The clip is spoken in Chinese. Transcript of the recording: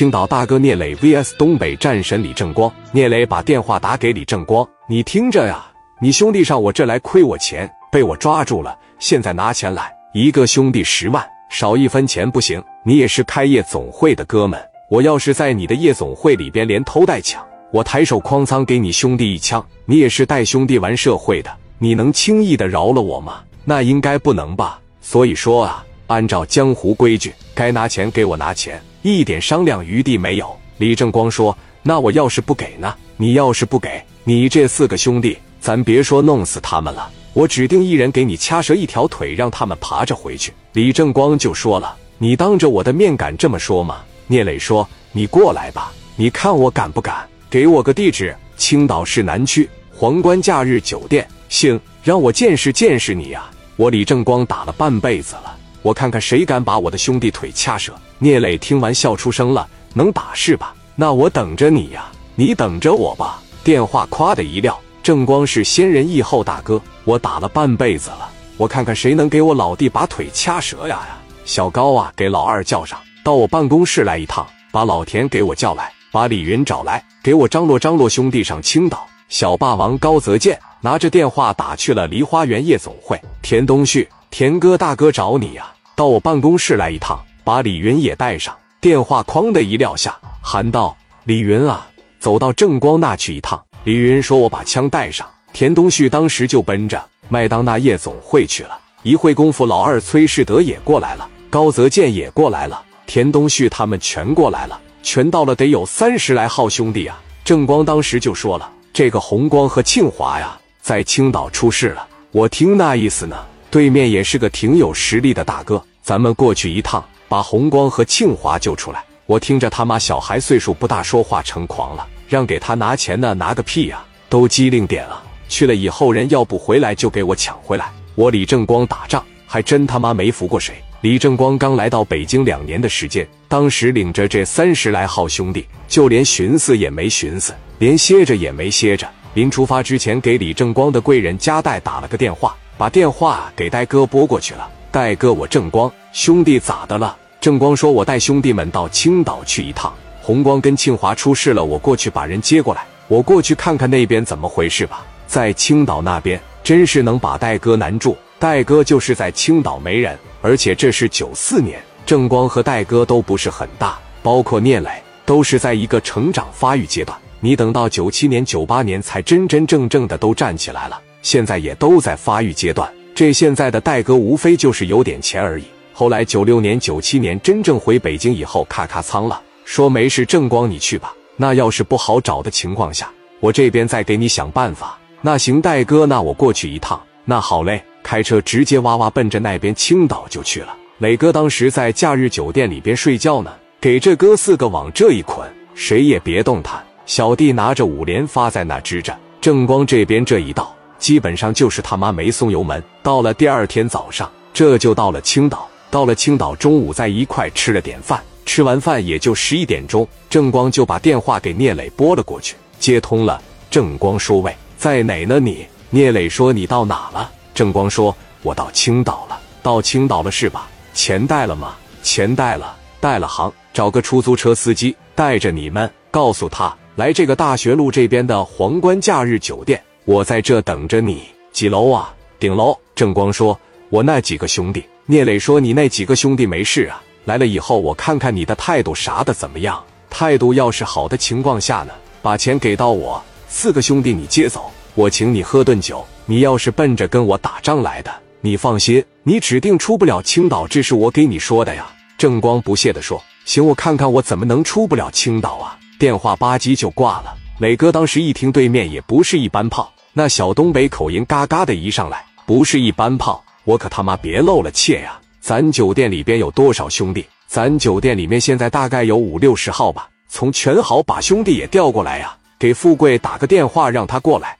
青岛大哥聂磊 vs 东北战神李正光。聂磊把电话打给李正光：“你听着呀，你兄弟上我这来亏我钱，被我抓住了，现在拿钱来，一个兄弟十万，少一分钱不行。你也是开夜总会的哥们，我要是在你的夜总会里边连偷带抢，我抬手哐仓给你兄弟一枪。你也是带兄弟玩社会的，你能轻易的饶了我吗？那应该不能吧。所以说啊。”按照江湖规矩，该拿钱给我拿钱，一点商量余地没有。李正光说：“那我要是不给呢？你要是不给，你这四个兄弟，咱别说弄死他们了，我指定一人给你掐折一条腿，让他们爬着回去。”李正光就说了：“你当着我的面敢这么说吗？”聂磊说：“你过来吧，你看我敢不敢？给我个地址，青岛市南区皇冠假日酒店。行，让我见识见识你呀！我李正光打了半辈子了。”我看看谁敢把我的兄弟腿掐折！聂磊听完笑出声了，能打是吧？那我等着你呀，你等着我吧。电话夸的一撂，正光是先人义后大哥，我打了半辈子了，我看看谁能给我老弟把腿掐折呀呀！小高啊，给老二叫上，到我办公室来一趟，把老田给我叫来，把李云找来，给我张罗张罗兄弟上青岛。小霸王高泽健拿着电话打去了梨花园夜总会，田东旭。田哥大哥找你呀，到我办公室来一趟，把李云也带上。电话哐的一撂下，喊道：“李云啊，走到正光那去一趟。”李云说：“我把枪带上。”田东旭当时就奔着麦当娜夜总会去了。一会功夫，老二崔世德也过来了，高泽健也过来了，田东旭他们全过来了，全到了，得有三十来号兄弟啊。正光当时就说了：“这个红光和庆华呀，在青岛出事了。我听那意思呢。”对面也是个挺有实力的大哥，咱们过去一趟，把红光和庆华救出来。我听着他妈小孩岁数不大，说话成狂了，让给他拿钱呢，拿个屁呀！都机灵点啊！去了以后人要不回来，就给我抢回来。我李正光打仗还真他妈没服过谁。李正光刚来到北京两年的时间，当时领着这三十来号兄弟，就连寻思也没寻思，连歇着也没歇着。临出发之前，给李正光的贵人加代打了个电话。把电话给戴哥拨过去了。戴哥，我正光兄弟咋的了？正光说：“我带兄弟们到青岛去一趟，红光跟庆华出事了，我过去把人接过来。我过去看看那边怎么回事吧。”在青岛那边，真是能把戴哥难住。戴哥就是在青岛没人，而且这是九四年，正光和戴哥都不是很大，包括聂磊都是在一个成长发育阶段。你等到九七年、九八年才真真正正的都站起来了。现在也都在发育阶段，这现在的戴哥无非就是有点钱而已。后来九六年、九七年真正回北京以后，咔咔仓了，说没事，正光你去吧。那要是不好找的情况下，我这边再给你想办法。那行，戴哥，那我过去一趟。那好嘞，开车直接哇哇奔着那边青岛就去了。磊哥当时在假日酒店里边睡觉呢，给这哥四个往这一捆，谁也别动弹。小弟拿着五连发在那支着，正光这边这一道。基本上就是他妈没松油门。到了第二天早上，这就到了青岛。到了青岛，中午在一块吃了点饭。吃完饭也就十一点钟，正光就把电话给聂磊拨了过去，接通了。正光说：“喂，在哪呢？你？”聂磊说：“你到哪了？”正光说：“我到青岛了。到青岛了是吧？钱带了吗？钱带了，带了。行，找个出租车司机带着你们，告诉他来这个大学路这边的皇冠假日酒店。”我在这等着你，几楼啊？顶楼。正光说：“我那几个兄弟。”聂磊说：“你那几个兄弟没事啊？来了以后，我看看你的态度啥的怎么样？态度要是好的情况下呢，把钱给到我，四个兄弟你接走，我请你喝顿酒。你要是奔着跟我打仗来的，你放心，你指定出不了青岛。这是我给你说的呀。”正光不屑地说：“行，我看看我怎么能出不了青岛啊？”电话吧唧就挂了。磊哥当时一听，对面也不是一般炮，那小东北口音嘎嘎的一上来，不是一般炮，我可他妈别露了怯呀！咱酒店里边有多少兄弟？咱酒店里面现在大概有五六十号吧，从全豪把兄弟也调过来呀，给富贵打个电话，让他过来。